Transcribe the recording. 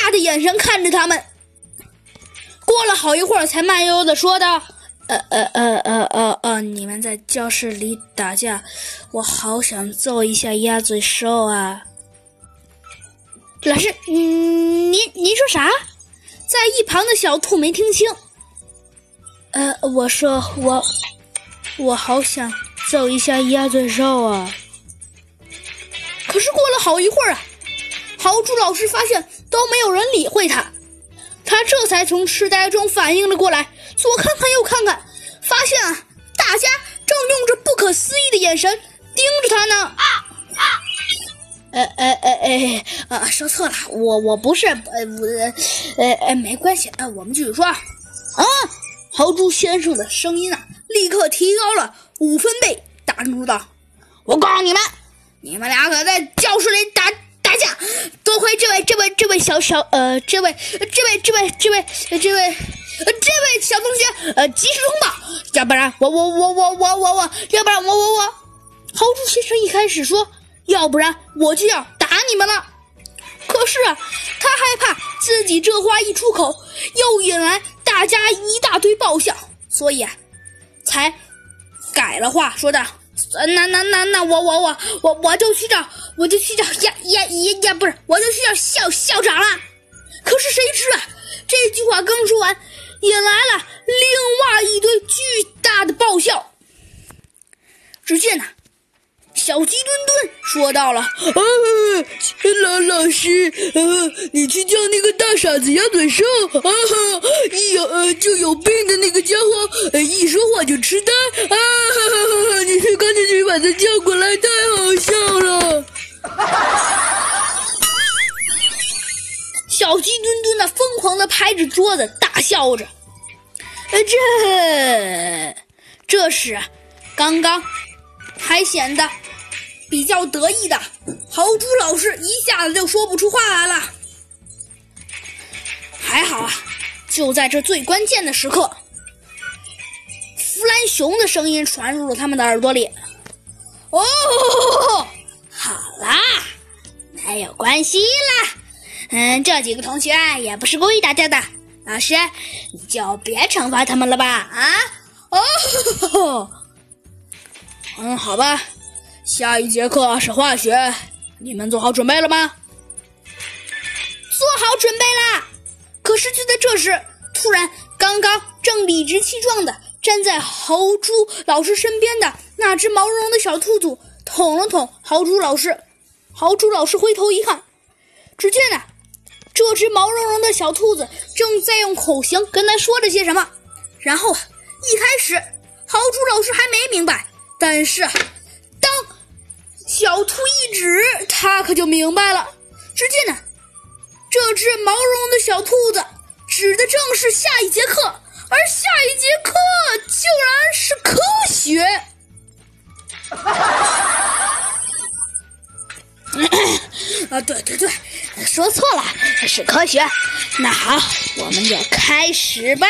讶的眼神看着他们，过了好一会儿，才慢悠悠的说道：“呃呃呃呃呃呃，你们在教室里打架，我好想揍一下鸭嘴兽啊！”老师，嗯，您您说啥？在一旁的小兔没听清。呃，我说我我好想揍一下鸭嘴兽啊！可是过了好一会儿啊，豪猪老师发现都没有人理会他，他这才从痴呆中反应了过来，左看看右看看，发现啊，大家正用着不可思议的眼神盯着他呢。啊啊！呃呃呃呃呃，说错了，我我不是，呃我呃呃没关系，呃我们继续说啊。豪猪先生的声音啊，立刻提高了五分贝，大声说道：“我告诉你们，你们俩可在教室里打下，多亏这位、这位、这位小小呃，这位、这位、这位、这位、这位、这位小同学呃及时通报，要不然我我我我我我我，要不然我我我。”豪猪先生一开始说：“要不然我就要打你们了。”可是啊，他害怕自己这话一出口，又引来。大家一大堆爆笑，所以，才改了话，说的：“那那那那我我我我我就去找，我就去找呀呀呀呀，不是，我就去找校校长了。”可是谁知啊，这句话刚说完，引来了另外一堆巨大的爆笑。只见呐。小鸡墩墩说到了：“啊，老老师，啊，你去叫那个大傻子鸭嘴兽，啊，一有呃就有病的那个家伙，一说话就痴呆，啊，你去赶紧去把他叫过来，太好小鸡墩墩呢，疯狂的拍着桌子大笑着，呃，这这是刚刚还显得。比较得意的豪猪老师一下子就说不出话来了。还好啊，就在这最关键的时刻，弗兰熊的声音传入了他们的耳朵里。哦，好啦，没有关系啦。嗯，这几个同学也不是故意打架的，老师你就别惩罚他们了吧？啊？哦，嗯，好吧。下一节课是化学，你们做好准备了吗？做好准备啦！可是就在这时，突然，刚刚正理直气壮的站在豪猪老师身边的那只毛茸茸的小兔兔捅了捅豪猪老师。豪猪老师回头一看，只见呢，这只毛茸茸的小兔子正在用口型跟他说着些什么。然后，一开始，豪猪老师还没明白，但是当。小兔一指，他可就明白了。只见呢，这只毛茸茸的小兔子指的正是下一节课，而下一节课竟然是科学。啊，对对对，说错了，是科学。那好，我们就开始吧。